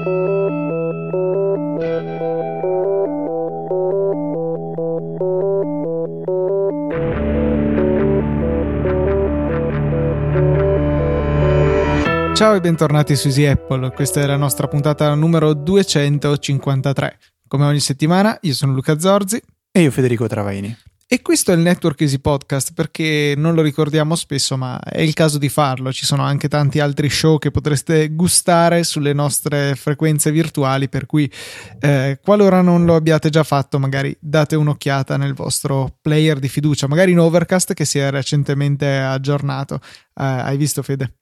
Ciao e bentornati su Easy Apple, questa è la nostra puntata numero 253. Come ogni settimana, io sono Luca Zorzi. E io Federico Travaini. E questo è il Network Easy Podcast perché non lo ricordiamo spesso, ma è il caso di farlo. Ci sono anche tanti altri show che potreste gustare sulle nostre frequenze virtuali, per cui eh, qualora non lo abbiate già fatto, magari date un'occhiata nel vostro player di fiducia, magari in Overcast che si è recentemente aggiornato. Eh, hai visto Fede?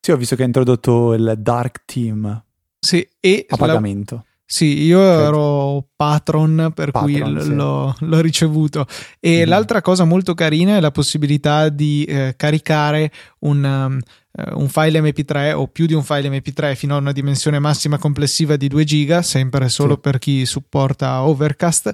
Sì, ho visto che ha introdotto il Dark Team. Sì, e a pagamento. Sì, io Credo. ero patron, per patron, cui sì. l'ho, l'ho, ricevuto. E mm. l'altra cosa molto carina è la possibilità di eh, caricare un, um, un, file MP3 o più di un file MP3 fino a una dimensione massima complessiva di 2 giga, sempre solo sì. per chi supporta Overcast,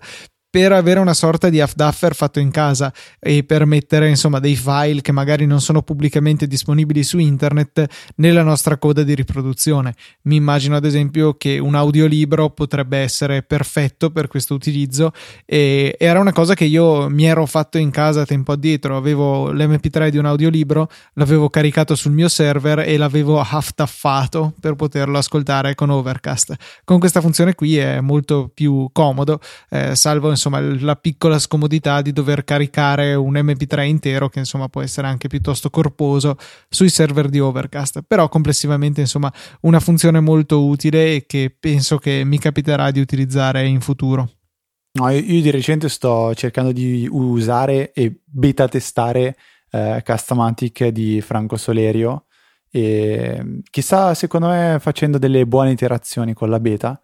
per avere una sorta di half-duffer fatto in casa e per mettere insomma dei file che magari non sono pubblicamente disponibili su internet nella nostra coda di riproduzione. Mi immagino ad esempio che un audiolibro potrebbe essere perfetto per questo utilizzo e era una cosa che io mi ero fatto in casa tempo addietro, avevo l'MP3 di un audiolibro, l'avevo caricato sul mio server e l'avevo half-duffato per poterlo ascoltare con Overcast. Con questa funzione qui è molto più comodo, eh, salvo insomma insomma la piccola scomodità di dover caricare un MP3 intero che insomma può essere anche piuttosto corposo sui server di Overcast. Però complessivamente insomma una funzione molto utile e che penso che mi capiterà di utilizzare in futuro. No, io, di recente sto cercando di usare e beta testare eh, Customatic di Franco Solerio e chissà secondo me facendo delle buone interazioni con la beta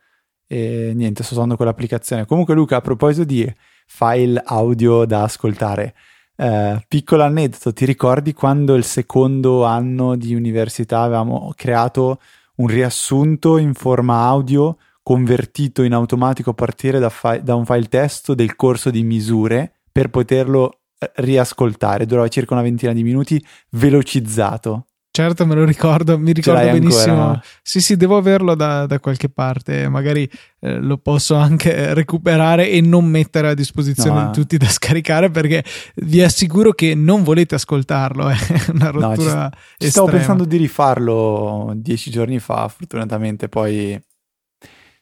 e niente, sto usando quell'applicazione. Comunque, Luca, a proposito di file audio da ascoltare, eh, piccolo aneddoto, ti ricordi quando il secondo anno di università avevamo creato un riassunto in forma audio convertito in automatico a partire da, fi- da un file testo del corso di misure per poterlo eh, riascoltare? Durava circa una ventina di minuti, velocizzato. Certo, me lo ricordo, mi ricordo benissimo. Ancora, Sì, sì, devo averlo da, da qualche parte, magari eh, lo posso anche recuperare e non mettere a disposizione no, di tutti da scaricare perché vi assicuro che non volete ascoltarlo, è una rottura no, ci, ci stavo pensando di rifarlo dieci giorni fa, fortunatamente poi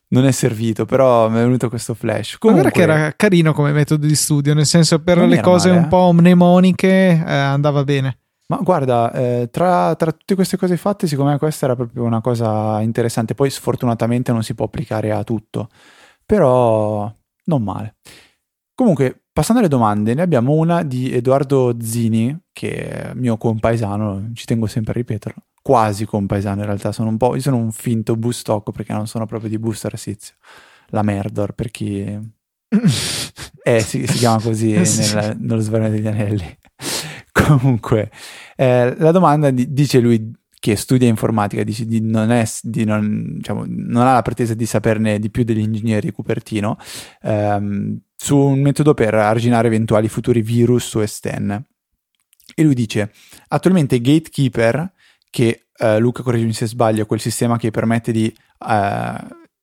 non è servito, però mi è venuto questo flash. Comunque, che era carino come metodo di studio, nel senso per le cose male, un po' mnemoniche eh, andava bene. Ma guarda, eh, tra, tra, tutte queste cose fatte, secondo me questa era proprio una cosa interessante. Poi sfortunatamente non si può applicare a tutto, però non male. Comunque, passando alle domande, ne abbiamo una di Edoardo Zini, che è mio compaesano, ci tengo sempre a ripeterlo. Quasi compaesano in realtà, sono un po', io sono un finto bustocco perché non sono proprio di Busto Arsizio. La Merdor, per chi... eh, si, si chiama così nel, nello Sverone degli Anelli. Comunque, eh, la domanda di, dice lui che studia informatica, dice di non, è, di non, diciamo, non, ha la pretesa di saperne di più degli ingegneri Cupertino, ehm, su un metodo per arginare eventuali futuri virus su Esten. E lui dice, attualmente Gatekeeper, che eh, Luca correggimi se sbaglio, è quel sistema che permette di eh,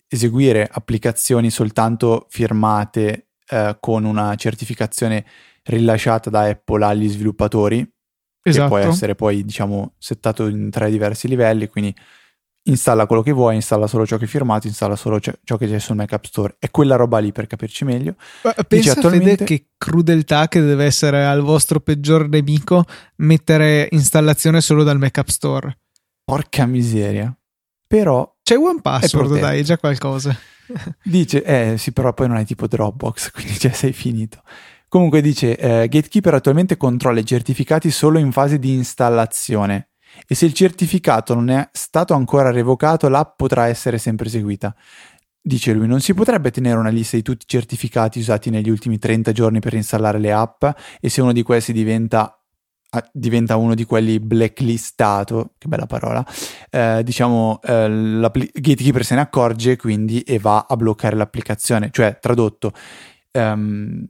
eseguire applicazioni soltanto firmate eh, con una certificazione rilasciata da Apple agli sviluppatori, esatto. che può essere poi, diciamo, settato in tre diversi livelli, quindi installa quello che vuoi, installa solo ciò che hai firmato, installa solo ciò, che c'è sul Mac App Store. È quella roba lì per capirci meglio. Pensa Dice, attualmente... Fede che crudeltà che deve essere al vostro peggior nemico mettere installazione solo dal Mac App Store. Porca miseria. Però... C'è One Password, dai, è già qualcosa. Dice, eh sì, però poi non hai tipo Dropbox, quindi già sei finito. Comunque dice, eh, Gatekeeper attualmente controlla i certificati solo in fase di installazione e se il certificato non è stato ancora revocato l'app potrà essere sempre eseguita. Dice lui, non si potrebbe tenere una lista di tutti i certificati usati negli ultimi 30 giorni per installare le app e se uno di questi diventa, ah, diventa uno di quelli blacklistato, che bella parola, eh, diciamo eh, Gatekeeper se ne accorge quindi e va a bloccare l'applicazione, cioè tradotto. Um,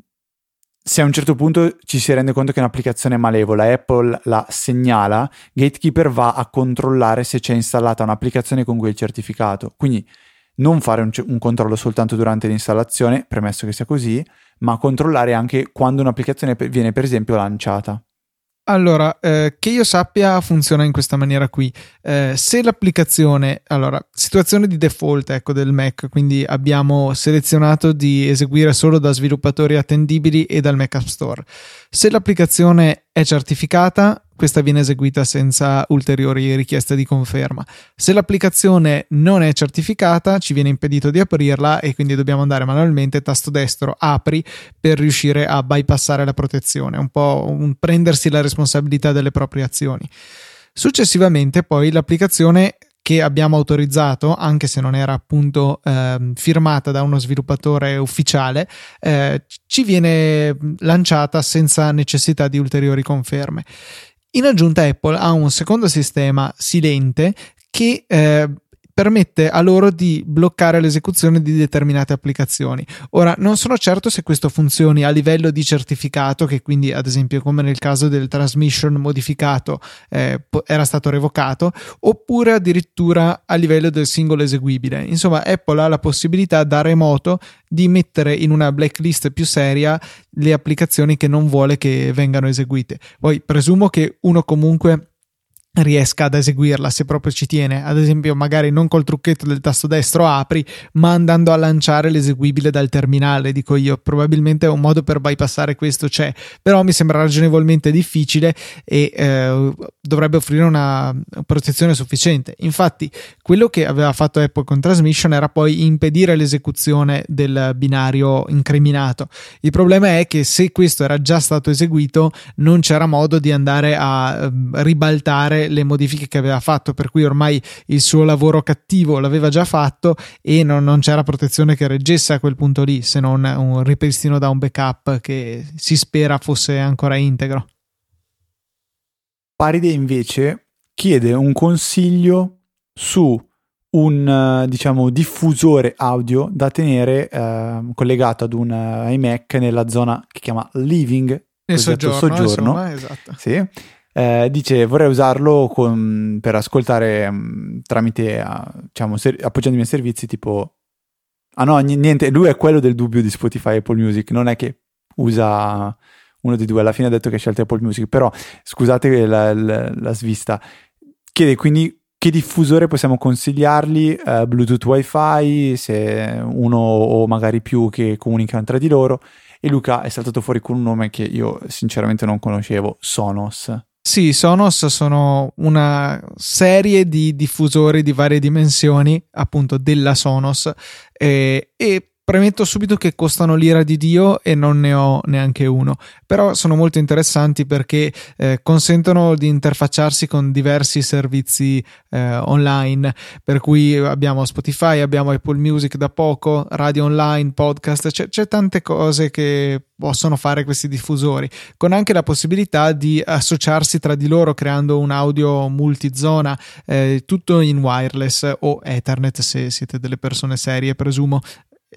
se a un certo punto ci si rende conto che è un'applicazione malevola, Apple la segnala, Gatekeeper va a controllare se c'è installata un'applicazione con quel certificato. Quindi non fare un, un, controllo soltanto durante l'installazione, premesso che sia così, ma controllare anche quando un'applicazione viene per esempio lanciata. Allora, eh, che io sappia funziona in questa maniera qui. Eh, se l'applicazione, allora, situazione di default ecco, del Mac, quindi abbiamo selezionato di eseguire solo da sviluppatori attendibili e dal Mac App Store. Se l'applicazione è certificata, questa viene eseguita senza ulteriori richieste di conferma. Se l'applicazione non è certificata, ci viene impedito di aprirla e quindi dobbiamo andare manualmente tasto destro apri per riuscire a bypassare la protezione, un po' un prendersi la responsabilità delle proprie azioni. Successivamente poi l'applicazione che abbiamo autorizzato, anche se non era appunto eh, firmata da uno sviluppatore ufficiale, eh, ci viene lanciata senza necessità di ulteriori conferme. In aggiunta Apple ha un secondo sistema silente che eh, permette a loro di bloccare l'esecuzione di determinate applicazioni. Ora, non sono certo se questo funzioni a livello di certificato, che quindi, ad esempio, come nel caso del transmission modificato, eh, era stato revocato, oppure addirittura a livello del singolo eseguibile. Insomma, Apple ha la possibilità da remoto di mettere in una blacklist più seria le applicazioni che non vuole che vengano eseguite. Poi presumo che uno comunque riesca ad eseguirla se proprio ci tiene. Ad esempio magari non col trucchetto del tasto destro apri ma andando a lanciare l'eseguibile dal terminale. Dico io probabilmente un modo per bypassare questo c'è. Però mi sembra ragionevolmente difficile e eh, dovrebbe offrire una protezione sufficiente. Infatti quello che aveva fatto Apple con Transmission era poi impedire l'esecuzione del binario incriminato. Il problema è che se questo era già stato eseguito non c'era modo di andare a eh, ribaltare le modifiche che aveva fatto, per cui ormai il suo lavoro cattivo l'aveva già fatto e non, non c'era protezione che reggesse a quel punto lì, se non un ripristino da un backup che si spera fosse ancora integro. Paride invece chiede un consiglio su un diciamo diffusore audio da tenere eh, collegato ad un iMac nella zona che chiama living nel soggiorno, soggiorno. Insomma, esatto. sì, eh, dice vorrei usarlo con, per ascoltare um, tramite uh, diciamo ser- appoggiandomi ai servizi tipo ah no niente lui è quello del dubbio di Spotify e Apple Music non è che usa uno dei due alla fine ha detto che ha scelto Apple Music però scusate la, la, la svista. Chiede quindi che diffusore possiamo consigliargli? Uh, Bluetooth Wi-Fi se uno o magari più che comunicano tra di loro? E Luca è saltato fuori con un nome che io sinceramente non conoscevo Sonos sì, Sonos sono una serie di diffusori di varie dimensioni, appunto della Sonos, eh, e Premetto subito che costano l'ira di Dio e non ne ho neanche uno, però sono molto interessanti perché eh, consentono di interfacciarsi con diversi servizi eh, online, per cui abbiamo Spotify, abbiamo Apple Music da poco, radio online, podcast, c'è, c'è tante cose che possono fare questi diffusori, con anche la possibilità di associarsi tra di loro creando un audio multizona, eh, tutto in wireless o Ethernet se siete delle persone serie, presumo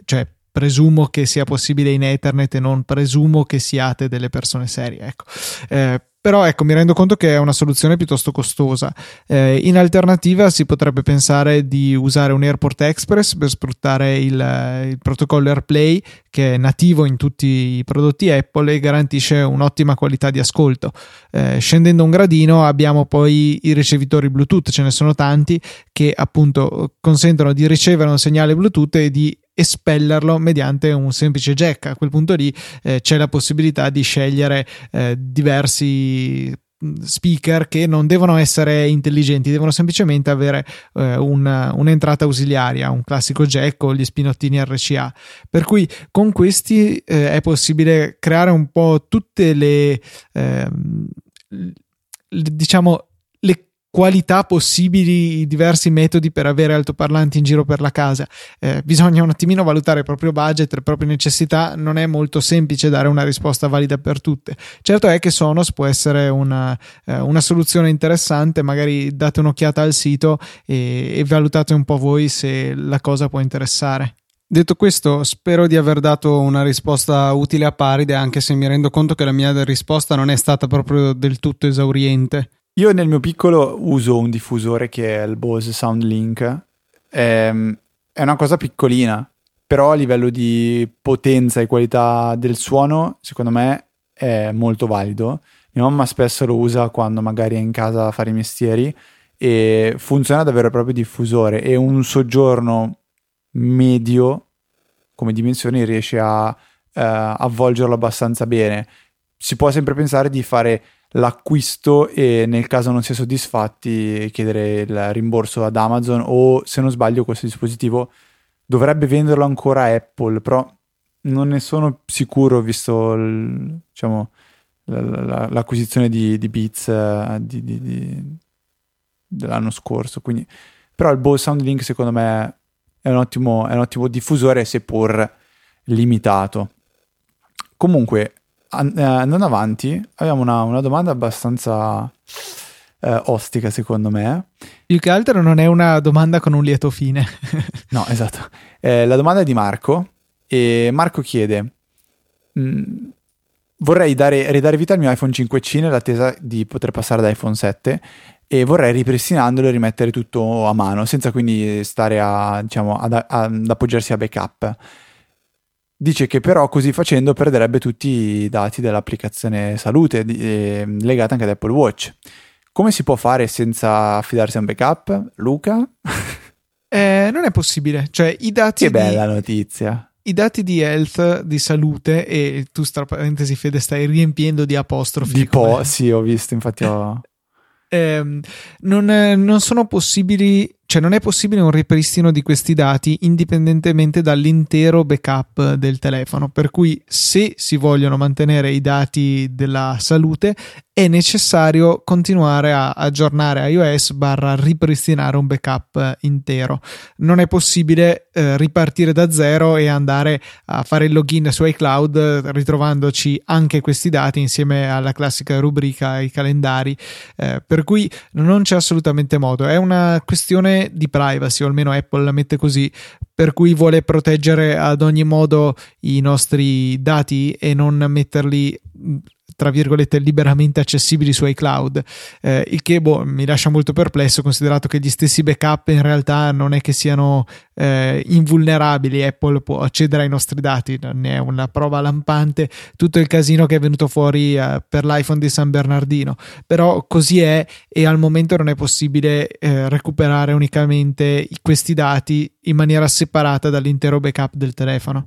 cioè presumo che sia possibile in Ethernet e non presumo che siate delle persone serie. Ecco. Eh, però ecco, mi rendo conto che è una soluzione piuttosto costosa. Eh, in alternativa si potrebbe pensare di usare un Airport Express per sfruttare il, il, protocollo AirPlay che è nativo in tutti i prodotti Apple e garantisce un'ottima qualità di ascolto. Eh, scendendo un gradino abbiamo poi i ricevitori Bluetooth, ce ne sono tanti che appunto consentono di ricevere un segnale Bluetooth e di espellerlo mediante un semplice jack. A quel punto lì eh, c'è la possibilità di scegliere eh, diversi mm, speaker che non devono essere intelligenti, devono semplicemente avere eh, una, un'entrata ausiliaria, un classico jack o gli spinottini RCA. Per cui con questi eh, è possibile creare un po' tutte le ehm, diciamo qualità possibili diversi metodi per avere altoparlanti in giro per la casa. Eh, bisogna un attimino valutare il proprio budget, le proprie necessità, non è molto semplice dare una risposta valida per tutte. Certo è che Sonos può essere una, eh, una soluzione interessante, magari date un'occhiata al sito e, e valutate un po' voi se la cosa può interessare. Detto questo, spero di aver dato una risposta utile a Paride, anche se mi rendo conto che la mia risposta non è stata proprio del tutto esauriente. Io nel mio piccolo uso un diffusore che è il Bose SoundLink. È, ehm, è una cosa piccolina, però a livello di potenza e qualità del suono, secondo me è molto valido. Mia mamma spesso lo usa quando magari è in casa a fare i mestieri e funziona davvero proprio diffusore e un soggiorno medio come dimensioni riesce a eh, avvolgerlo abbastanza bene. Si può sempre pensare di fare l'acquisto e nel caso non si è soddisfatti chiedere il rimborso ad Amazon o se non sbaglio questo dispositivo dovrebbe venderlo ancora Apple, però non ne sono sicuro visto il, diciamo, l'acquisizione di, di Beats uh, di, di, dell'anno scorso. Quindi, però il Bose Sound Link secondo me è un ottimo, è un ottimo diffusore seppur limitato. Comunque, an- eh, andando avanti, abbiamo una, una domanda abbastanza eh, ostica secondo me. Più che altro non è una domanda con un lieto fine. no, esatto. Eh, la domanda è di Marco e Marco chiede... Mm, vorrei dare, ridare vita al mio iPhone 5C nell'attesa di poter passare ad iPhone 7 e vorrei ripristinandolo e rimettere tutto a mano senza quindi stare a, diciamo, ad, ad appoggiarsi a backup. Dice che però così facendo perderebbe tutti i dati dell'applicazione salute eh, legata anche ad Apple Watch. Come si può fare senza affidarsi a un backup? Luca? Eh, non è possibile. Cioè, i dati. Che bella di... notizia i dati di health, di salute, e tu, tra parentesi, Fede, stai riempiendo di apostrofi. Di po', sì, ho visto, infatti ho... eh, non, non, sono possibili cioè non è possibile un ripristino di questi dati indipendentemente dall'intero backup del telefono, per cui se si vogliono mantenere i dati della salute è necessario continuare a aggiornare iOS barra ripristinare un backup intero. Non è possibile eh, ripartire da zero e andare a fare il login su iCloud ritrovandoci anche questi dati insieme alla classica rubrica ai calendari, eh, per cui non c'è assolutamente modo. È una questione di privacy, o almeno Apple la mette così, per cui vuole proteggere ad ogni modo i nostri dati e non metterli tra virgolette liberamente accessibili su iCloud, eh, il che boh, mi lascia molto perplesso considerato che gli stessi backup in realtà non è che siano eh, invulnerabili, Apple può accedere ai nostri dati, ne è una prova lampante tutto il casino che è venuto fuori eh, per l'iPhone di San Bernardino, però così è e al momento non è possibile eh, recuperare unicamente questi dati in maniera separata dall'intero backup del telefono.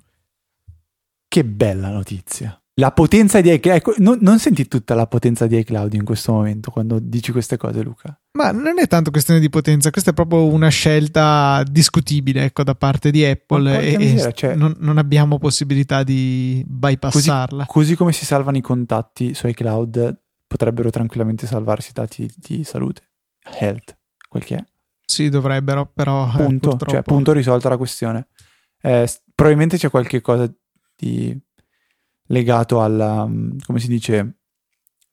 Che bella notizia. La potenza di iCloud, ecco, non, non, senti tutta la potenza di iCloud in questo momento quando dici queste cose, Luca? Ma non è tanto questione di potenza, questa è proprio una scelta discutibile ecco, da parte di Apple e, misera, cioè, non, non, abbiamo possibilità di bypassarla. Così, così, come si salvano i contatti su iCloud, potrebbero tranquillamente salvarsi i dati di salute, health, quel che è. Sì, dovrebbero, però. Eh, punto, eh, cioè, punto risolta la questione. Eh, probabilmente c'è qualche cosa di legato alla, mm, come si dice,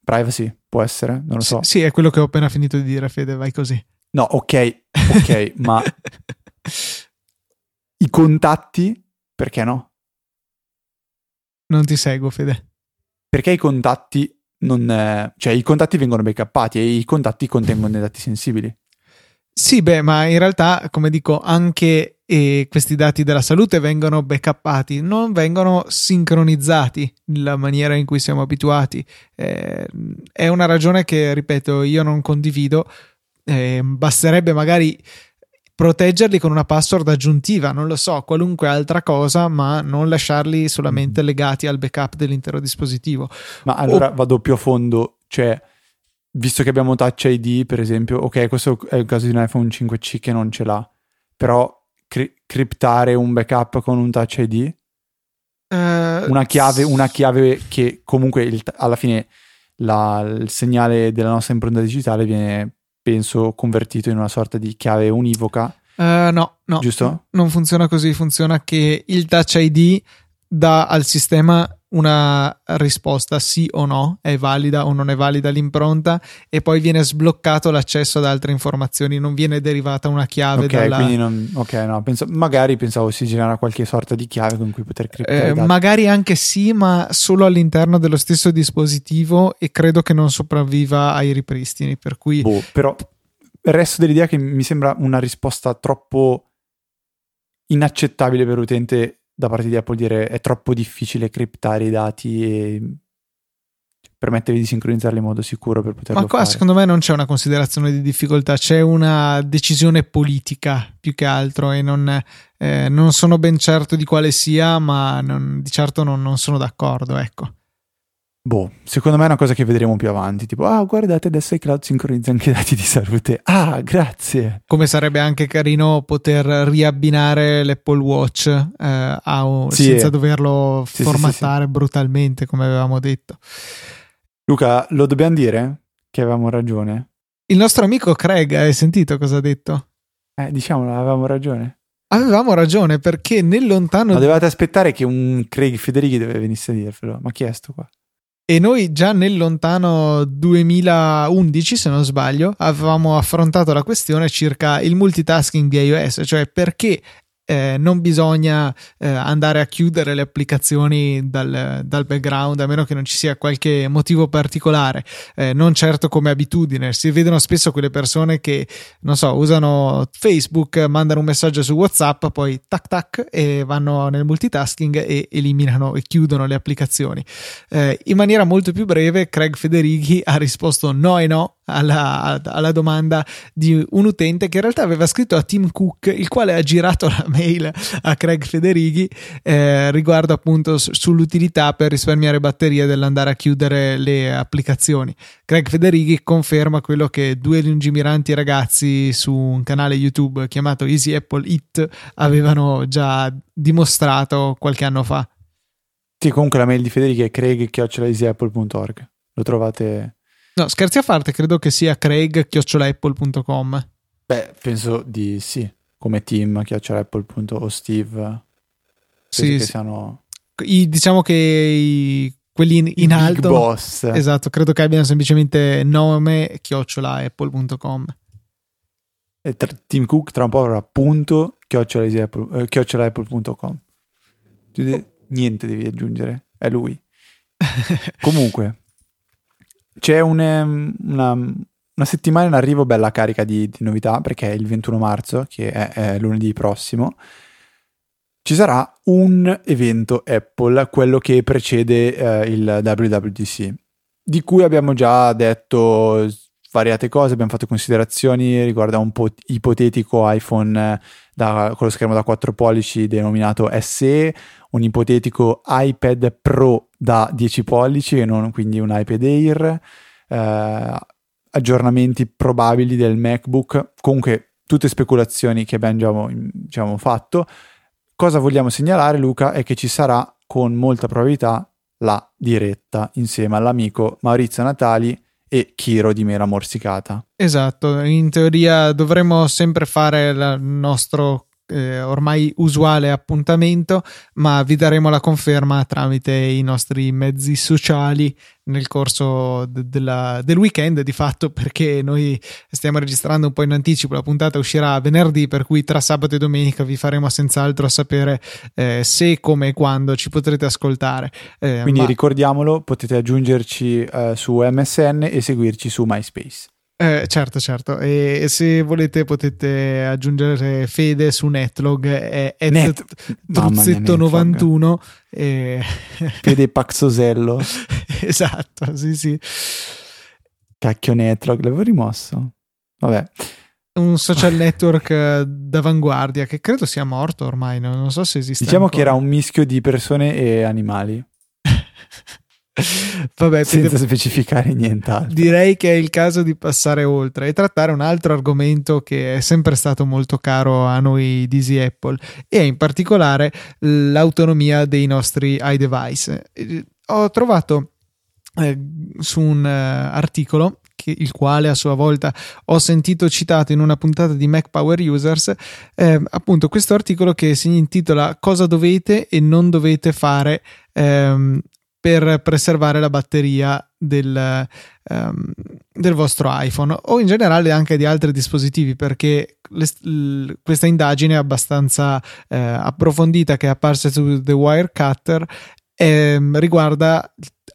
privacy, può essere? Non lo so. Sì, sì, è quello che ho appena finito di dire, Fede, vai così. No, ok, ok, ma i contatti, perché no? Non ti seguo, Fede. Perché i contatti non... È... cioè i contatti vengono backuppati e i contatti contengono dei dati sensibili. Sì, beh, ma in realtà, come dico, anche e questi dati della salute vengono backuppati, non vengono sincronizzati nella maniera in cui siamo abituati. Eh, è una ragione che, ripeto, io non condivido. Eh, basterebbe magari proteggerli con una password aggiuntiva, non lo so, qualunque altra cosa, ma non lasciarli solamente mm. legati al backup dell'intero dispositivo. Ma allora o... vado più a fondo, cioè visto che abbiamo Touch ID, per esempio, ok, questo è il caso di un iPhone 5C che non ce l'ha, però cri- criptare un backup con un Touch ID? Uh, eh, una, chiave, una chiave che comunque il, alla fine la, il segnale della nostra impronta digitale viene, penso, convertito in una sorta di chiave univoca. Uh, no, no, giusto? Non funziona così. Funziona che il Touch ID dà al sistema una risposta sì o no, è valida o non è valida l'impronta e poi viene sbloccato l'accesso ad altre informazioni, non viene derivata una chiave Ok, dalla... quindi non... Ok, no, penso... magari pensavo si genera qualche sorta di chiave con cui poter criptare eh, Magari anche sì, ma solo all'interno dello stesso dispositivo e credo che non sopravviva ai ripristini, per cui... Boh, però resto dell'idea che mi sembra una risposta troppo inaccettabile per l'utente da parte di Apple dire è troppo difficile criptare i dati e permettervi di sincronizzarli in modo sicuro per poterlo Ma qua fare. secondo me non c'è una considerazione di difficoltà, c'è una decisione politica più che altro e non, eh, non sono ben certo di quale sia, ma non, di certo non, non sono d'accordo, ecco. Boh, secondo me è una cosa che vedremo più avanti, tipo, ah, guardate, adesso iCloud sincronizza anche i dati di salute. Ah, grazie. Come sarebbe anche carino poter riabbinare l'Apple Watch eh, a, sì, senza doverlo sì, formattare sì, brutalmente, come avevamo detto. Luca, lo dobbiamo dire che avevamo ragione? Il nostro amico Craig, hai sentito cosa ha detto? Eh, diciamolo, avevamo ragione. Avevamo ragione perché nel lontano. Ma dovevate aspettare che un Craig Federighi venisse a dirvelo. Ma chi è sto qua? E noi già nel lontano 2011, se non sbaglio, avevamo affrontato la questione circa il multitasking di iOS, cioè perché eh, non bisogna eh, andare a chiudere le applicazioni dal, dal, background a meno che non ci sia qualche motivo particolare, eh, non certo come abitudine. Si vedono spesso quelle persone che, non so, usano Facebook, mandano un messaggio su WhatsApp, poi tac tac e vanno nel multitasking e eliminano e chiudono le applicazioni. Eh, in maniera molto più breve, Craig Federighi ha risposto no e no alla, alla, domanda di un utente che in realtà aveva scritto a Tim Cook, il quale ha girato la mail a Craig Federighi eh, riguardo appunto sull'utilità per risparmiare batterie dell'andare a chiudere le applicazioni. Craig Federighi conferma quello che due lungimiranti ragazzi su un canale YouTube chiamato Easy Apple It avevano già dimostrato qualche anno fa. Sì, comunque la mail di Federico è craig.easyapple.org. Lo trovate No, scherzi a parte, credo che sia craig.apple.com. Beh, penso di sì, come team chiocciolaapple.o Steve. Sì, sì. Siano... I, diciamo che i, quelli in, in alto... boss. Esatto, credo che abbiano semplicemente nome chiocciolaapple.com. E tra, Tim Cook tra un po' avrà punto chiocciolaapple.com. Eh, niente devi aggiungere, è lui. Comunque, c'è un, ehm, una, una, settimana in arrivo bella carica di, di, novità perché è il 21 marzo, che è, è lunedì prossimo. Ci sarà un evento Apple, quello che precede eh, il WWDC, di cui abbiamo già detto svariate cose, abbiamo fatto considerazioni riguardo a un po- ipotetico iPhone eh, da, con lo schermo da 4 pollici denominato SE, un ipotetico iPad Pro da 10 pollici e non quindi un iPad Air, eh, aggiornamenti probabili del MacBook, comunque tutte speculazioni che abbiamo diciamo, fatto. Cosa vogliamo segnalare Luca è che ci sarà con molta probabilità la diretta insieme all'amico Maurizio Natali e Chiro di Mera Morsicata. Esatto, in teoria dovremmo sempre fare il nostro eh, ormai usuale appuntamento, ma vi daremo la conferma tramite i nostri mezzi sociali nel corso de- della, del weekend di fatto perché noi stiamo registrando un po' in anticipo la puntata uscirà venerdì per cui tra sabato e domenica vi faremo senz'altro sapere eh, se come e quando ci potrete ascoltare. Eh, quindi ma... ricordiamolo potete aggiungerci eh, su MSN e seguirci su MySpace eh, certo, certo. E se volete potete aggiungere Fede su Netlog, è Net. Truzzetto91. E... Fede Paxosello. esatto, sì, sì. Cacchio Netlog, l'avevo rimosso. Vabbè. Un social network d'avanguardia che credo sia morto ormai, non so se esiste. Diciamo ancora. che era un mischio di persone e animali. Vabbè, senza devo... specificare nient'altro. Direi che è il caso di passare oltre e trattare un altro argomento che è sempre stato molto caro a noi di Easy Apple e in particolare l'autonomia dei nostri iDevice. Ho trovato eh, su un uh, articolo che, il quale a sua volta ho sentito citato in una puntata di Mac Power Users, eh, appunto questo articolo che si intitola Cosa dovete e non dovete fare ehm, per preservare la batteria del, um, del, vostro iPhone o in generale anche di altri dispositivi perché le, l, questa indagine abbastanza eh, approfondita che è apparsa su The Wirecutter eh, riguarda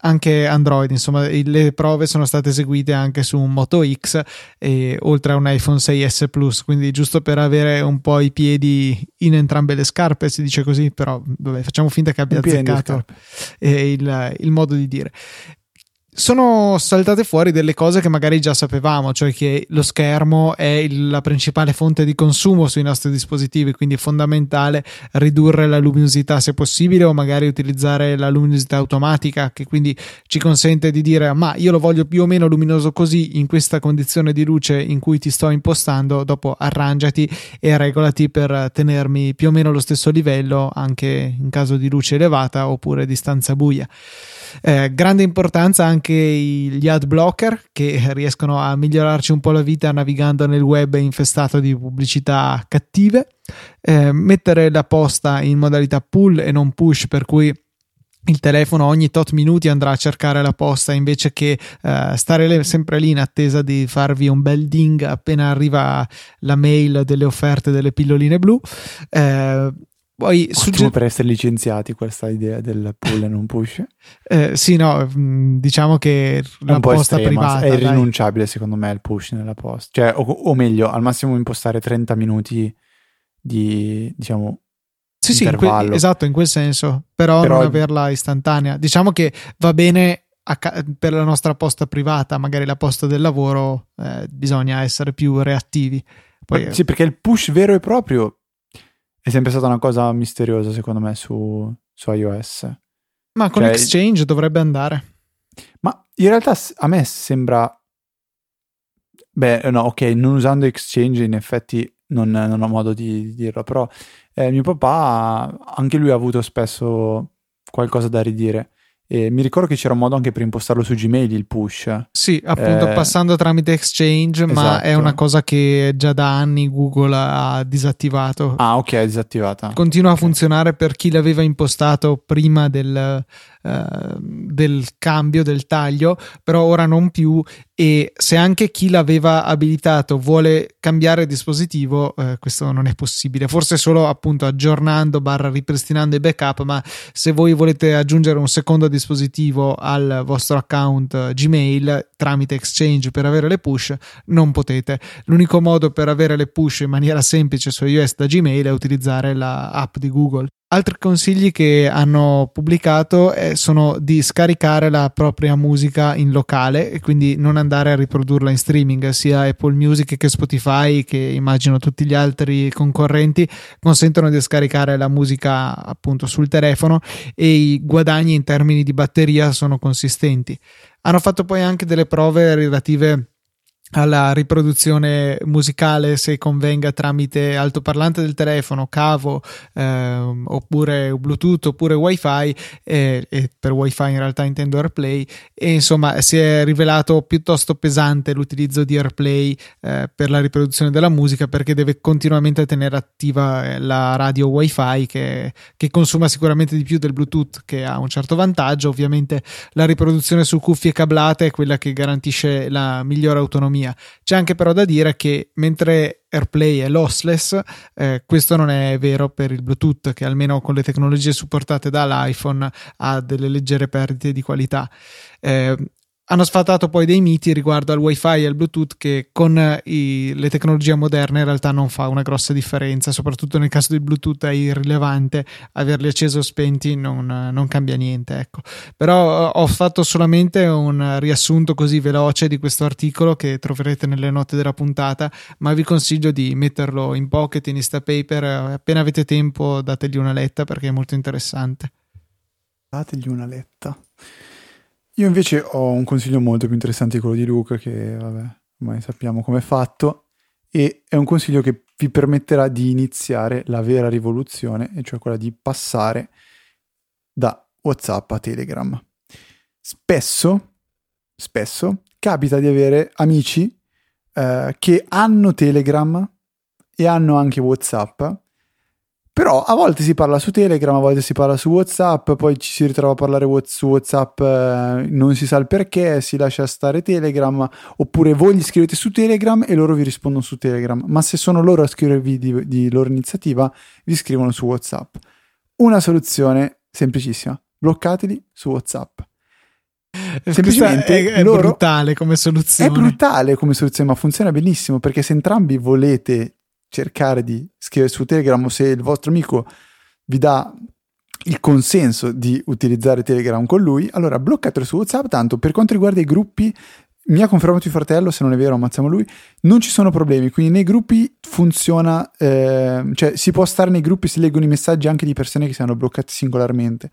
anche Android, insomma, le prove sono state eseguite anche su un Moto X e oltre a un iPhone 6S Plus, quindi giusto per avere un po' i piedi in entrambe le scarpe, si dice così, però vabbè, facciamo finta che abbia azzeccato eh, il, il modo di dire sono saltate fuori delle cose che magari già sapevamo, cioè che lo schermo è il, la principale fonte di consumo sui nostri dispositivi, quindi è fondamentale ridurre la luminosità se possibile o magari utilizzare la luminosità automatica che quindi ci consente di dire ma io lo voglio più o meno luminoso così in questa condizione di luce in cui ti sto impostando, dopo arrangiati e regolati per tenermi più o meno allo stesso livello anche in caso di luce elevata oppure di stanza buia. Eh, grande importanza anche gli ad blocker che riescono a migliorarci un po' la vita navigando nel web infestato di pubblicità cattive. Eh, mettere la posta in modalità pull e non push, per cui il telefono ogni tot minuti andrà a cercare la posta invece che uh, stare sempre lì in attesa di farvi un bel ding appena arriva la mail delle offerte delle pilloline blu. Uh, poi sugge- per essere licenziati questa idea del pull e non push. Eh, sì, no, mm, diciamo che la posta estrema, privata è irrinunciabile dai. secondo me il push nella posta. Cioè, o, o, meglio, al massimo impostare 30 minuti di, diciamo, sì, sì, in que- esatto, in quel senso, però, però, non averla istantanea. Diciamo che va bene ca- per la nostra posta privata, magari la posta del lavoro, eh, bisogna essere più reattivi. Poi, sì, perché il push vero e proprio è sempre stata una cosa misteriosa, secondo me, su, su iOS. Ma con cioè, Exchange dovrebbe andare. Ma in realtà a me sembra. Beh, no, ok, non usando Exchange in effetti non, non ho modo di, di dirlo, però eh, mio papà, anche lui ha avuto spesso qualcosa da ridire. E mi ricordo che c'era un modo anche per impostarlo su Gmail il push. Sì, appunto, eh, passando tramite Exchange, esatto. ma è una cosa che già da anni Google ha disattivato. Ah, ok, è disattivata. Continua okay. a funzionare per chi l'aveva impostato prima del, del cambio, del taglio, però ora non più. E se anche chi l'aveva abilitato vuole cambiare dispositivo eh, questo non è possibile. Forse solo appunto aggiornando barra ripristinando i backup ma se voi volete aggiungere un secondo dispositivo al vostro account Gmail tramite Exchange per avere le push non potete. L'unico modo per avere le push in maniera semplice su iOS da Gmail è utilizzare la app di Google Altri consigli che hanno pubblicato eh, sono di scaricare la propria musica in locale e quindi non andare a riprodurla in streaming, sia Apple Music che Spotify, che immagino tutti gli altri concorrenti, consentono di scaricare la musica appunto sul telefono e i guadagni in termini di batteria sono consistenti. Hanno fatto poi anche delle prove relative alla riproduzione musicale se convenga tramite altoparlante del telefono, cavo eh, oppure Bluetooth oppure wifi eh, e per wifi in realtà intendo AirPlay e insomma si è rivelato piuttosto pesante l'utilizzo di AirPlay eh, per la riproduzione della musica perché deve continuamente tenere attiva eh, la radio wifi che, che consuma sicuramente di più del Bluetooth che ha un certo vantaggio. Ovviamente la riproduzione su cuffie cablate è quella che garantisce la migliore autonomia autonomia. C'è anche però da dire che mentre AirPlay è lossless, eh, questo non è vero per il Bluetooth, che almeno con le tecnologie supportate dall'iPhone ha delle leggere perdite di qualità. Eh, hanno sfatato poi dei miti riguardo al wifi e al bluetooth che con i, le tecnologie moderne in realtà non fa una grossa differenza soprattutto nel caso del bluetooth è irrilevante averli accesi o spenti non, non cambia niente ecco. però ho fatto solamente un riassunto così veloce di questo articolo che troverete nelle note della puntata ma vi consiglio di metterlo in pocket in Instapaper appena avete tempo dategli una letta perché è molto interessante dategli una letta io invece ho un consiglio molto più interessante di quello di Luca, che vabbè, ormai sappiamo come è fatto, e è un consiglio che vi permetterà di iniziare la vera rivoluzione, e cioè quella di passare da WhatsApp a Telegram. Spesso, spesso capita di avere amici eh, che hanno Telegram e hanno anche WhatsApp però a volte si parla su Telegram, a volte si parla su WhatsApp, poi ci si ritrova a parlare su WhatsApp, eh, non si sa il perché, si lascia stare Telegram, oppure voi gli scrivete su Telegram e loro vi rispondono su Telegram. Ma se sono loro a scrivervi di, di loro iniziativa, vi scrivono su WhatsApp. Una soluzione semplicissima: bloccateli su WhatsApp. Semplicemente è, è brutale come soluzione. È brutale come soluzione, ma funziona benissimo perché se entrambi volete cercare di scrivere su Telegram o se il vostro amico vi dà il consenso di utilizzare Telegram con lui, allora bloccatelo su WhatsApp. Tanto per quanto riguarda i gruppi, mi ha confermato il fratello, se non è vero ammazziamo lui, non ci sono problemi, quindi nei gruppi funziona, eh, cioè si può stare nei gruppi, si leggono i messaggi anche di persone che si hanno bloccate singolarmente.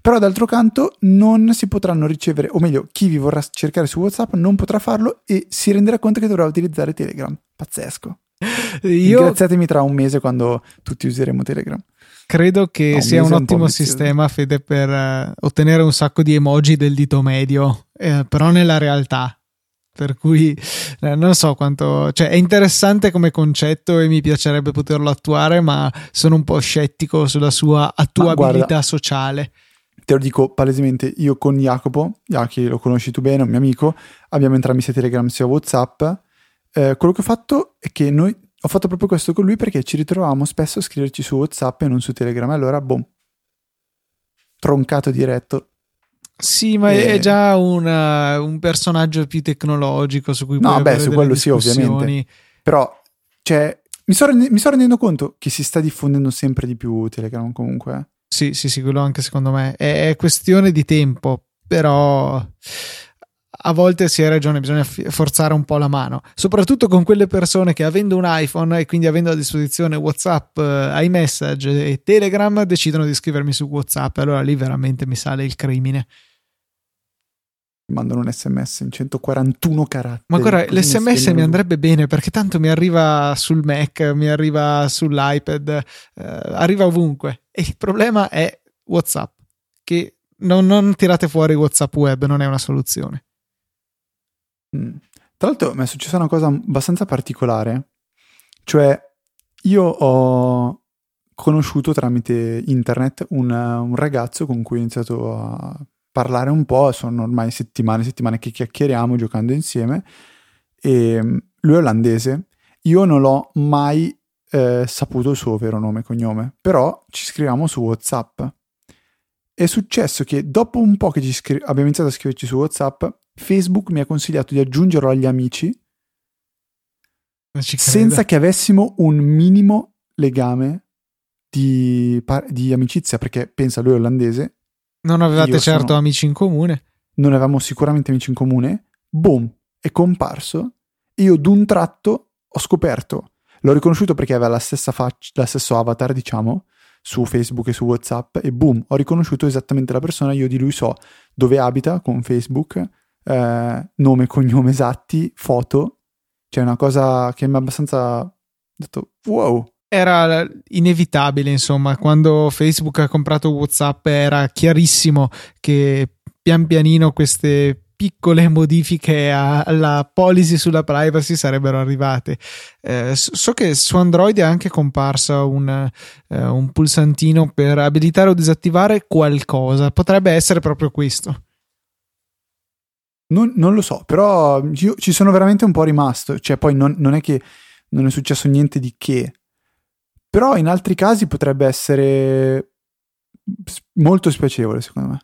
Però d'altro canto non si potranno ricevere, o meglio, chi vi vorrà cercare su WhatsApp non potrà farlo e si renderà conto che dovrà utilizzare Telegram. Pazzesco. Io... Ringraziatemi tra un mese quando tutti useremo Telegram. Credo che no, sia un ottimo un sistema, Fede, per uh, ottenere un sacco di emoji del dito medio, eh, però nella realtà. Per cui eh, non so quanto. cioè, è interessante come concetto e mi piacerebbe poterlo attuare, ma sono un po' scettico sulla sua attuabilità guarda, sociale. Te lo dico palesemente, io con Jacopo, Jaki lo conosci tu bene, un mio amico, abbiamo entrambi sia Telegram sia WhatsApp. Eh, quello che ho fatto è che noi ho fatto proprio questo con lui perché ci ritrovavamo spesso a scriverci su WhatsApp e non su Telegram. Allora, boom, troncato diretto. Sì, ma e... è già una, un personaggio più tecnologico su cui no, beh, su quello sì, ovviamente. Però, cioè, mi sto, rende- mi sto, rendendo conto che si sta diffondendo sempre di più Telegram comunque. Eh. Sì, sì, sì, quello anche secondo me. È, è questione di tempo, però a volte si ha ragione, bisogna forzare un po' la mano, soprattutto con quelle persone che avendo un iPhone e quindi avendo a disposizione WhatsApp, eh, iMessage e Telegram decidono di scrivermi su WhatsApp, allora lì veramente mi sale il crimine. Mandano un sms in 141 caratteri. Ma guarda, l'sms mi andrebbe bene perché tanto mi arriva sul Mac, mi arriva sull'iPad, eh, arriva ovunque. E il problema è WhatsApp, che non, non tirate fuori WhatsApp web, non è una soluzione. Mm. Tra l'altro mi è successa una cosa abbastanza particolare, cioè io ho conosciuto tramite internet un, un, ragazzo con cui ho iniziato a parlare un po', sono ormai settimane e settimane che chiacchieriamo giocando insieme e mm, lui è olandese, io non l'ho mai eh, saputo il suo vero nome e cognome, però ci scriviamo su Whatsapp. È successo che dopo un po' che scri- abbiamo iniziato a scriverci su Whatsapp, Facebook mi ha consigliato di aggiungerlo agli amici senza che avessimo un minimo legame di, di, amicizia, perché pensa lui è olandese. Non avevate certo sono... amici in comune. Non avevamo sicuramente amici in comune. Boom, è comparso. Io d'un tratto ho scoperto, l'ho riconosciuto perché aveva la stessa faccia, lo stesso avatar, diciamo, su Facebook e su WhatsApp e boom, ho riconosciuto esattamente la persona, io di lui so dove abita con Facebook, eh, nome, cognome esatti, foto. Cioè una cosa che mi ha abbastanza detto wow. Era inevitabile, insomma, quando Facebook ha comprato WhatsApp era chiarissimo che pian pianino queste piccole modifiche alla policy sulla privacy sarebbero arrivate. Eh, so che su Android è anche comparsa un, eh, un pulsantino per abilitare o disattivare qualcosa. Potrebbe essere proprio questo. Non, non, lo so, però io ci sono veramente un po' rimasto. Cioè, poi non, non, è che non è successo niente di che. Però in altri casi potrebbe essere molto spiacevole, secondo me.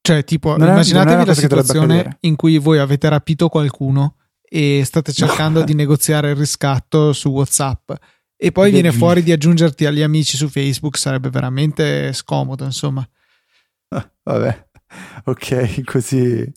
Cioè, tipo, non immaginatevi la situazione in cui voi avete rapito qualcuno e state cercando no. di negoziare il riscatto su WhatsApp e poi viene fuori di aggiungerti agli amici su Facebook, sarebbe veramente scomodo, insomma. Ah, vabbè, ok, così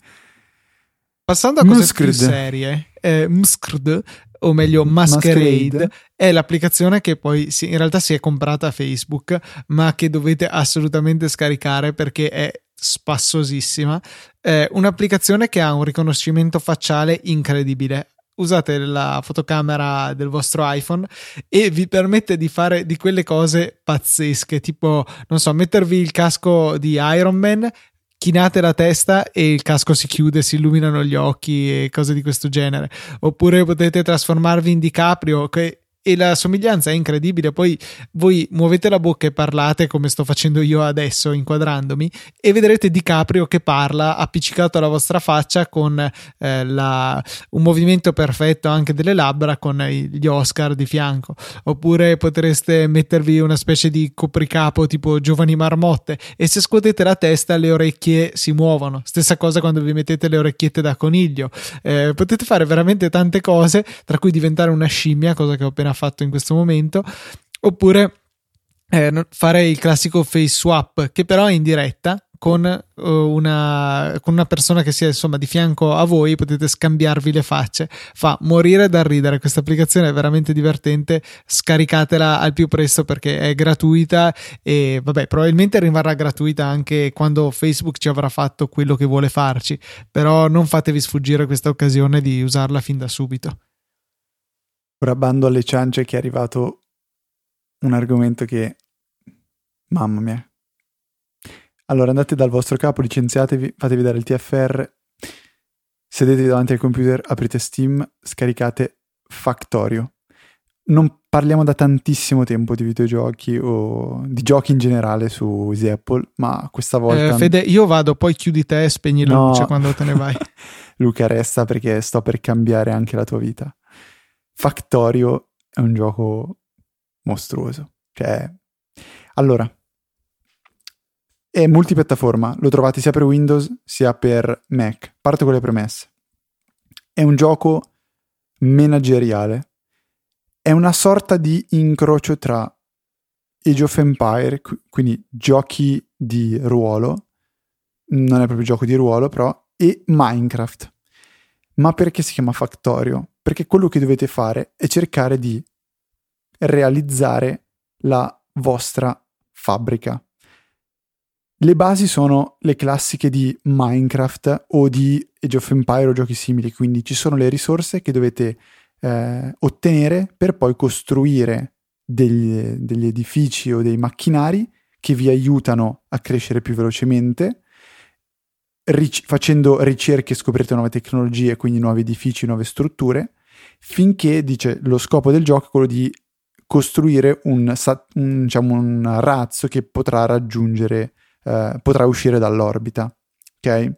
Passando a cose Muscred. più serie, eh, Muscred, o meglio Masquerade, Masquerade, è l'applicazione che poi si, in realtà si è comprata a Facebook, ma che dovete assolutamente scaricare perché è spassosissima. È un'applicazione che ha un riconoscimento facciale incredibile. Usate la fotocamera del vostro iPhone e vi permette di fare di quelle cose pazzesche, tipo, non so, mettervi il casco di Iron Man chinate la testa e il casco si chiude, si illuminano gli occhi e cose di questo genere. Oppure potete trasformarvi in DiCaprio che e la somiglianza è incredibile. Poi voi muovete la bocca e parlate come sto facendo io adesso, inquadrandomi, e vedrete DiCaprio che parla appiccicato alla vostra faccia con eh, la, un movimento perfetto anche delle labbra con gli Oscar di fianco. Oppure potreste mettervi una specie di copricapo tipo giovani marmotte e se scuotete la testa le orecchie si muovono. Stessa cosa quando vi mettete le orecchiette da coniglio. Eh, potete fare veramente tante cose, tra cui diventare una scimmia, cosa che ho appena fatto in questo momento, oppure eh, fare il classico face swap, che però è in diretta, con, uh, una, con una persona che sia insomma di fianco a voi, potete scambiarvi le facce. Fa morire dal ridere. Questa applicazione è veramente divertente. Scaricatela al più presto perché è gratuita e vabbè, probabilmente rimarrà gratuita anche quando Facebook ci avrà fatto quello che vuole farci. Però non fatevi sfuggire questa occasione di usarla fin da subito. Ora bando alle ciance che è arrivato un argomento che mamma mia allora andate dal vostro capo, licenziatevi, fatevi dare il TFR, sedetevi davanti al computer, aprite Steam, scaricate Factorio. Non parliamo da tantissimo tempo di videogiochi o di giochi in generale su Easy Apple, ma questa volta... Eh, Fede, io vado, poi chiudi te e spegni la no. luce quando te ne vai. Luca, resta perché sto per cambiare anche la tua vita. Factorio è un gioco mostruoso. Cioè, allora, è multipiattaforma, lo trovate sia per Windows sia per Mac. Parto con le premesse. È un gioco manageriale. È una sorta di incrocio tra Age of Empire, quindi giochi di ruolo, non è proprio gioco di ruolo però, e Minecraft. Ma perché si chiama Factorio? Perché quello che dovete fare è cercare di realizzare la vostra fabbrica. Le basi sono le classiche di Minecraft o di Age of Empire o giochi simili, quindi ci sono le risorse che dovete eh, ottenere per poi costruire degli, degli edifici o dei macchinari che vi aiutano a crescere più velocemente, ric- facendo ricerche scoprirete nuove tecnologie, quindi nuovi edifici, nuove strutture, finché dice lo scopo del gioco è quello di costruire un, un, diciamo, un razzo che potrà raggiungere eh, potrà uscire dall'orbita. Ok?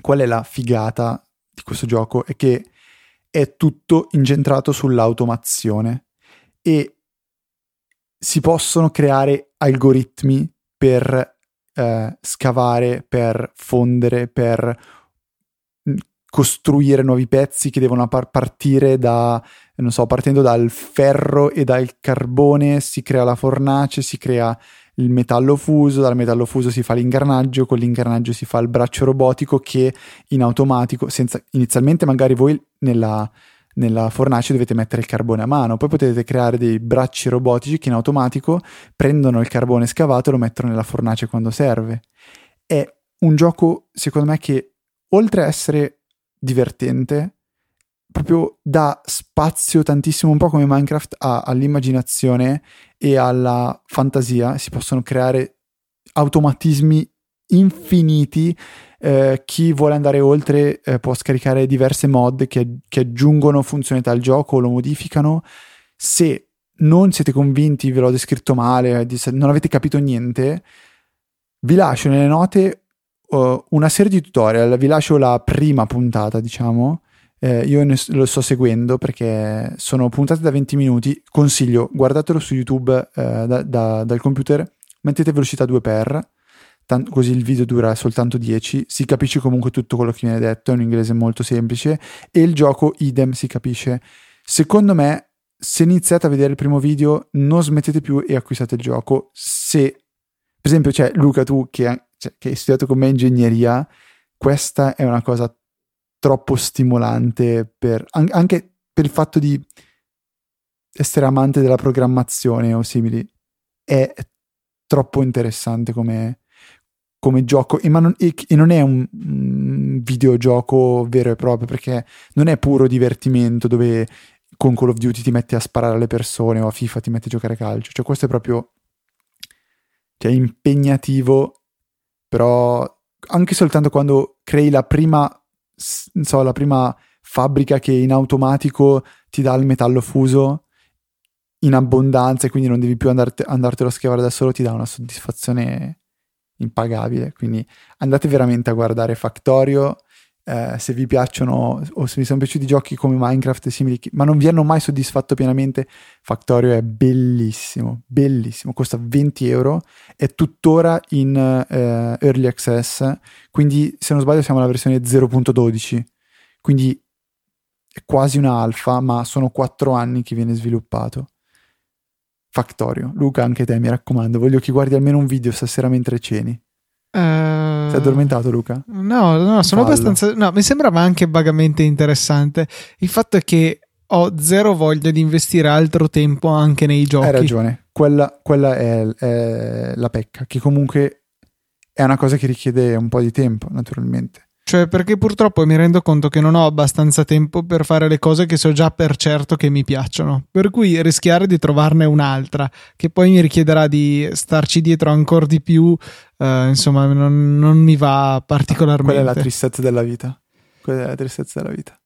Qual è la figata di questo gioco? È che è tutto incentrato sull'automazione e si possono creare algoritmi per eh, scavare, per fondere, per mm, costruire nuovi pezzi che devono par- partire da, non so, partendo dal ferro e dal carbone, si crea la fornace, si crea il metallo fuso, dal metallo fuso si fa l'ingranaggio, con l'ingranaggio si fa il braccio robotico che in automatico, senza, inizialmente magari voi nella, nella fornace dovete mettere il carbone a mano, poi potete creare dei bracci robotici che in automatico prendono il carbone scavato e lo mettono nella fornace quando serve. È un gioco, secondo me, che oltre a essere divertente, proprio dà spazio tantissimo, un po' come Minecraft, a, all'immaginazione e alla fantasia. Si possono creare automatismi infiniti. Eh, chi vuole andare oltre eh, può scaricare diverse mod che, che aggiungono funzionalità al gioco o lo modificano. Se non siete convinti, ve l'ho descritto male, non avete capito niente, vi lascio nelle note uh, una serie di tutorial. Vi lascio la prima puntata, diciamo, eh, io ne, lo sto seguendo perché sono puntate da 20 minuti. Consiglio, guardatelo su YouTube eh, da, da, dal computer, mettete velocità 2x, tant- così il video dura soltanto 10. Si capisce comunque tutto quello che viene detto, è un inglese molto semplice. E il gioco, idem, si capisce. Secondo me, se iniziate a vedere il primo video, non smettete più e acquistate il gioco. Se, per esempio, c'è Luca, tu che, cioè, che hai studiato con me ingegneria, questa è una cosa troppo stimolante per, anche per il fatto di essere amante della programmazione o simili. È troppo interessante come, come gioco e, non, e, e, non è un, un videogioco vero e proprio perché non è puro divertimento dove con Call of Duty ti metti a sparare alle persone o a FIFA ti metti a giocare a calcio. Cioè questo è proprio cioè, impegnativo, però anche soltanto quando crei la prima so, la prima fabbrica che in automatico ti dà il metallo fuso in abbondanza e quindi non devi più andarte, andartelo a schiavare da solo, ti dà una soddisfazione impagabile. Quindi andate veramente a guardare Factorio. Eh, se vi piacciono o se vi sono piaciuti giochi come Minecraft e simili, ma non vi hanno mai soddisfatto pienamente, Factorio è bellissimo, bellissimo, costa 20 euro, è tuttora in eh, early access, quindi se non sbaglio siamo alla versione 0.12, quindi è quasi una alfa, ma sono 4 anni che viene sviluppato. Factorio. Luca, anche te, mi raccomando, voglio che guardi almeno un video stasera mentre ceni. Uh, Sei addormentato, Luca? No, no, sono Fallo. abbastanza. No, mi sembrava anche vagamente interessante. Il fatto è che ho zero voglia di investire altro tempo anche nei giochi. Hai ragione, quella, quella è, è la pecca, che comunque è una cosa che richiede un po' di tempo, naturalmente. Cioè, perché purtroppo mi rendo conto che non ho abbastanza tempo per fare le cose che so già per certo che mi piacciono. Per cui rischiare di trovarne un'altra, che poi mi richiederà di starci dietro ancora di più, eh, insomma, non, non, mi va particolarmente. Quella è la tristezza della vita. Quella è la tristezza della vita.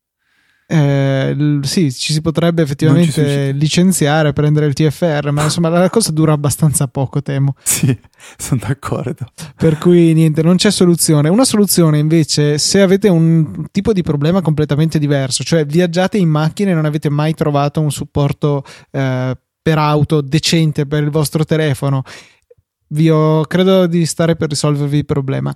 Eh, sì, ci si potrebbe effettivamente licenziare, prendere il TFR, ma insomma la cosa dura abbastanza poco, temo. Sì, sono d'accordo. Per cui niente, non c'è soluzione. Una soluzione invece, se avete un tipo di problema completamente diverso, cioè viaggiate in macchina e non avete mai trovato un supporto eh, per auto decente per il vostro telefono, vi ho, credo di stare per risolvervi il problema.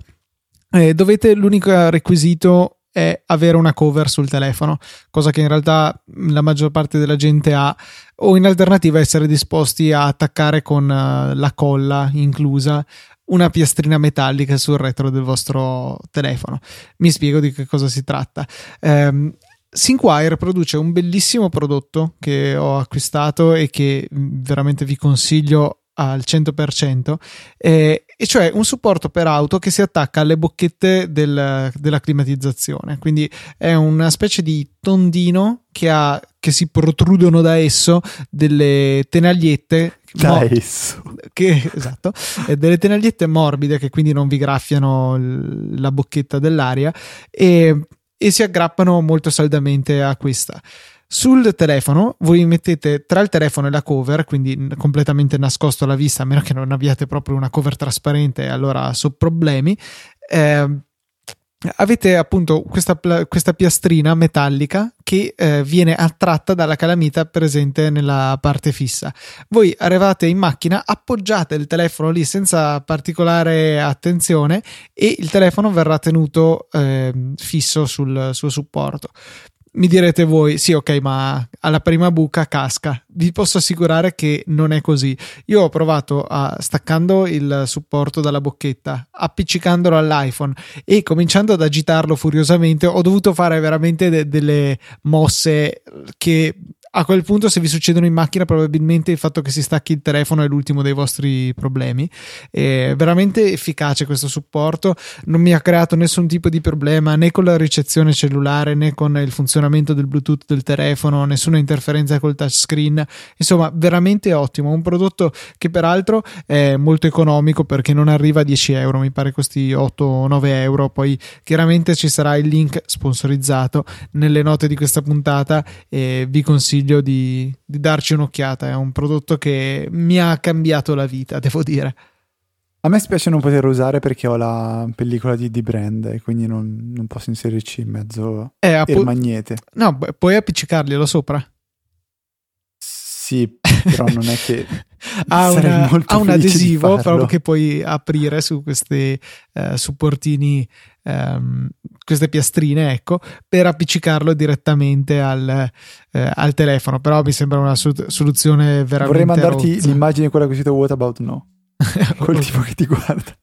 Eh, dovete, l'unico requisito è avere una cover sul telefono, cosa che in realtà la maggior parte della gente ha, o in alternativa essere disposti a attaccare con uh, la colla inclusa una piastrina metallica sul retro del vostro telefono. Mi spiego di che cosa si tratta. Um, Sinquire produce un bellissimo prodotto che ho acquistato e che veramente vi consiglio al 100%, eh, e cioè un supporto per auto che si attacca alle bocchette del, della climatizzazione. Quindi è una specie di tondino che, ha, che si protrudono da esso delle tenagliette. Da mo- esso. Che, esatto, delle tenagliette morbide che quindi non vi graffiano l- la bocchetta dell'aria e, e si aggrappano molto saldamente a questa. Sul telefono voi mettete tra il telefono e la cover, quindi completamente nascosto alla vista, a meno che non abbiate proprio una cover trasparente, allora so problemi. Eh, avete appunto questa, questa, piastrina metallica che eh, viene attratta dalla calamita presente nella parte fissa. Voi arrivate in macchina, appoggiate il telefono lì senza particolare attenzione e il telefono verrà tenuto eh, fisso sul suo supporto mi direte voi, sì, ok, ma alla prima buca casca. Vi posso assicurare che non è così. Io ho provato a staccando il supporto dalla bocchetta, appiccicandolo all'iPhone e cominciando ad agitarlo furiosamente, ho dovuto fare veramente de- delle mosse che a quel punto se vi succedono in macchina probabilmente il fatto che si stacchi il telefono è l'ultimo dei vostri problemi. È veramente efficace questo supporto. Non mi ha creato nessun tipo di problema né con la ricezione cellulare né con il funzionamento del bluetooth del telefono nessuna interferenza col touchscreen. Insomma veramente ottimo. Un prodotto che peraltro è molto economico perché non arriva a 10 euro mi pare costi 8 o 9 euro. Poi chiaramente ci sarà il link sponsorizzato nelle note di questa puntata e vi consiglio consiglio di, di darci un'occhiata. È un prodotto che mi ha cambiato la vita, devo dire. A me spiace non poterlo usare perché ho la pellicola di, di brand e quindi non, non, posso inserirci in mezzo eh, appu- il magnete. No, puoi appiccicarglielo sopra. Sì, però non è che ha, una, ha un adesivo proprio che puoi aprire su questi uh, supportini, um, queste piastrine, ecco, per appiccicarlo direttamente al, uh, al telefono. Però mi sembra una soluzione veramente. Vorrei mandarti rozza. l'immagine quella che è uscita What About No. Quel tipo che ti guarda.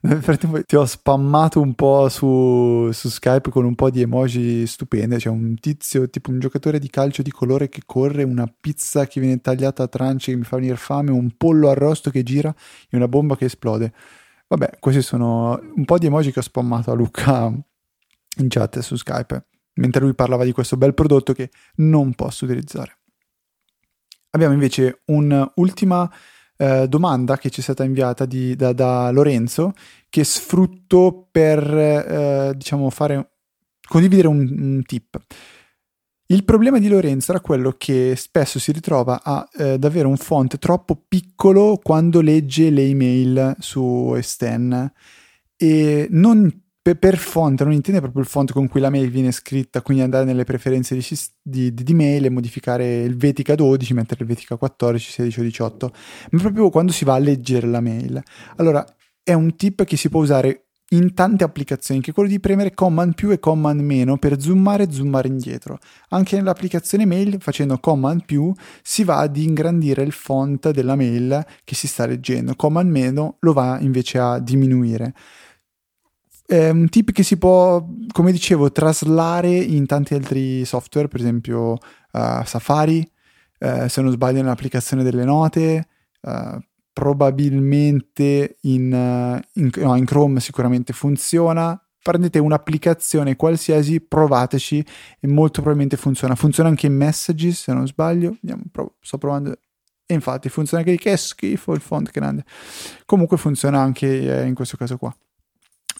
Nel frattempo ti ho spammato un po' su, su, Skype con un po' di emoji stupende. C'è un tizio, tipo un giocatore di calcio di colore che corre, una pizza che viene tagliata a tranci che mi fa venire fame, un pollo arrosto che gira e una bomba che esplode. Vabbè, questi sono un po' di emoji che ho spammato a Luca in chat su Skype, mentre lui parlava di questo bel prodotto che non posso utilizzare. Abbiamo invece un'ultima eh, domanda che ci è stata inviata di, da, da, Lorenzo che sfrutto per eh, diciamo fare condividere un, un, tip. Il problema di Lorenzo era quello che spesso si ritrova a, eh, ad avere un font troppo piccolo quando legge le email su Esten e non per, font non intende proprio il font con cui la mail viene scritta, quindi andare nelle preferenze di, di, di, di mail e modificare il Vetica 12, mettere il Vetica 14, 16 o 18, ma proprio quando si va a leggere la mail. Allora, è un tip che si può usare in tante applicazioni, che è quello di premere Command più e Command meno per zoomare e zoomare indietro. Anche nell'applicazione mail, facendo Command più, si va ad ingrandire il font della mail che si sta leggendo. Command meno lo va invece a diminuire. È un tip che si può, come dicevo, traslare in tanti altri software, per esempio uh, Safari, uh, se non sbaglio nell'applicazione delle note, uh, probabilmente in, in, no, in Chrome sicuramente funziona. Prendete un'applicazione qualsiasi, provateci e molto probabilmente funziona. Funziona anche in Messages, se non sbaglio. Andiamo, provo, sto provando. E infatti funziona anche che schifo il font grande. Comunque funziona anche eh, in questo caso qua.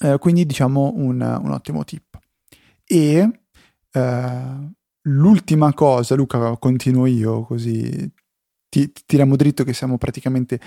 Eh, quindi diciamo un, un, ottimo tip. E eh, l'ultima cosa, Luca, continuo io così ti, ti tiriamo dritto che siamo praticamente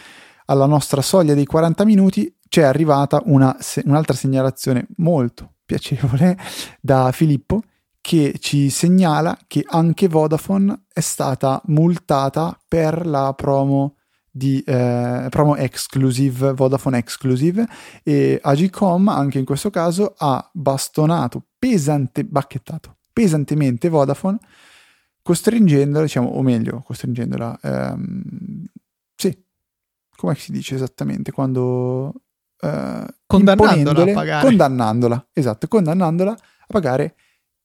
alla nostra soglia dei 40 minuti, c'è arrivata una, un'altra segnalazione molto piacevole da Filippo che ci segnala che anche Vodafone è stata multata per la promo di eh, promo exclusive, Vodafone exclusive e Agicom anche in questo caso ha bastonato pesante, bacchettato pesantemente Vodafone costringendola, diciamo, o meglio, costringendola, ehm, sì, come si dice esattamente quando... Eh, condannandola a pagare. Condannandola, esatto, condannandola a pagare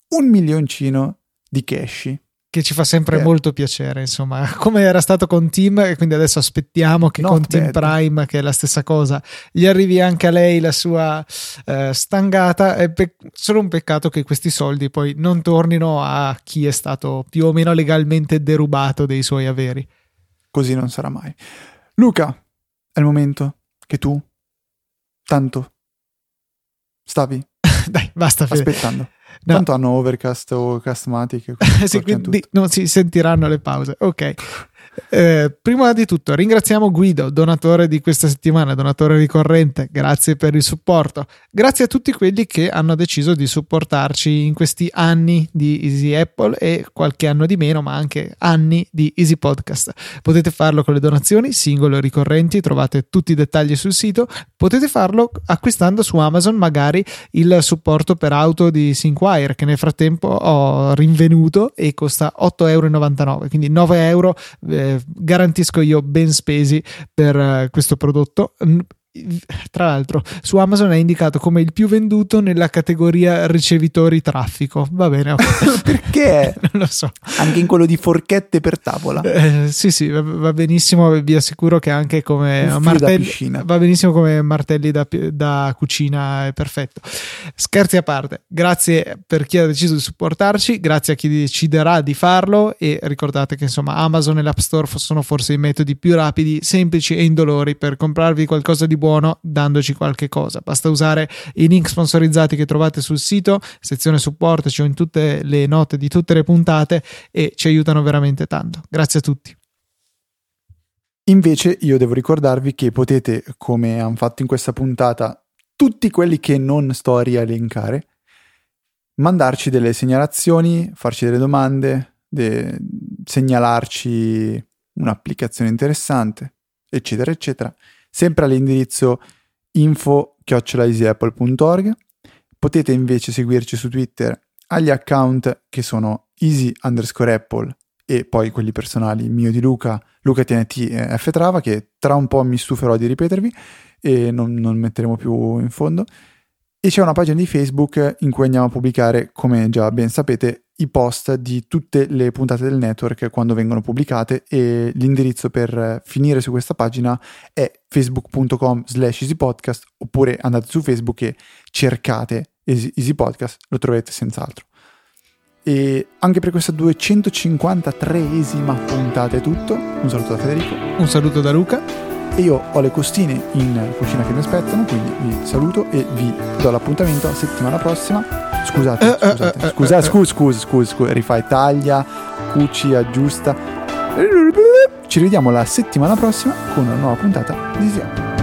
un milioncino di cash che ci fa sempre eh. molto piacere, insomma, come era stato con Team e quindi adesso aspettiamo che Not con Team Prime, che è la stessa cosa, gli arrivi anche a lei la sua eh, stangata, è pe- solo un peccato che questi soldi poi non tornino a chi è stato più o meno legalmente derubato dei suoi averi. Così non sarà mai. Luca, è il momento che tu tanto stavi Dai, basta Fede. aspettando. No. Tanto hanno Overcast o Castmatic. sì, quindi non si sentiranno le pause. Ok. Eh, prima di tutto ringraziamo Guido, donatore di questa settimana, donatore ricorrente, grazie per il supporto. Grazie a tutti quelli che hanno deciso di supportarci in questi anni di Easy Apple e qualche anno di meno, ma anche anni di Easy Podcast. Potete farlo con le donazioni singole o ricorrenti, trovate tutti i dettagli sul sito. Potete farlo acquistando su Amazon magari il supporto per auto di Sinquire che nel frattempo ho rinvenuto e costa 8,99 euro, quindi 9 euro. Eh, garantisco io ben spesi per uh, questo prodotto tra l'altro su Amazon è indicato come il più venduto nella categoria ricevitori traffico. Va bene, okay. perché? non lo so. Anche in quello di forchette per tavola. Eh, sì, sì, va, va, benissimo. Vi assicuro che anche come martelli va benissimo come martelli da, da, cucina. È perfetto. Scherzi a parte, grazie per chi ha deciso di supportarci, grazie a chi deciderà di farlo. E ricordate che insomma Amazon e l'App Store sono forse i metodi più rapidi, semplici e indolori per comprarvi qualcosa di buono buono dandoci qualche cosa. Basta usare i link sponsorizzati che trovate sul sito, sezione supportaci o in tutte le note di tutte le puntate e ci aiutano veramente tanto. Grazie a tutti. Invece io devo ricordarvi che potete, come hanno fatto in questa puntata, tutti quelli che non sto a rielencare, mandarci delle segnalazioni, farci delle domande, de- segnalarci un'applicazione interessante, eccetera, eccetera sempre all'indirizzo info-easyapple.org. Potete invece seguirci su Twitter agli account che sono easy underscore apple e poi quelli personali mio di Luca, Luca TNT e F Trava, che tra un po' mi stuferò di ripetervi e non, non metteremo più in fondo. E c'è una pagina di Facebook in cui andiamo a pubblicare, come già ben sapete, i post di tutte le puntate del network quando vengono pubblicate e l'indirizzo per finire su questa pagina è facebook.com slash easypodcast oppure andate su Facebook e cercate Easy Podcast, lo troverete senz'altro. E anche per questa 253esima puntata è tutto. Un saluto da Federico. Un saluto da Luca. E io ho le costine in cucina che mi aspettano, quindi vi saluto e vi do l'appuntamento la settimana prossima. Scusate, Eh, eh, scusate, eh, scusa, eh, scusa, scusa, scusa, scusa, rifai taglia, cuci, aggiusta. Ci rivediamo la settimana prossima con una nuova puntata di Zio.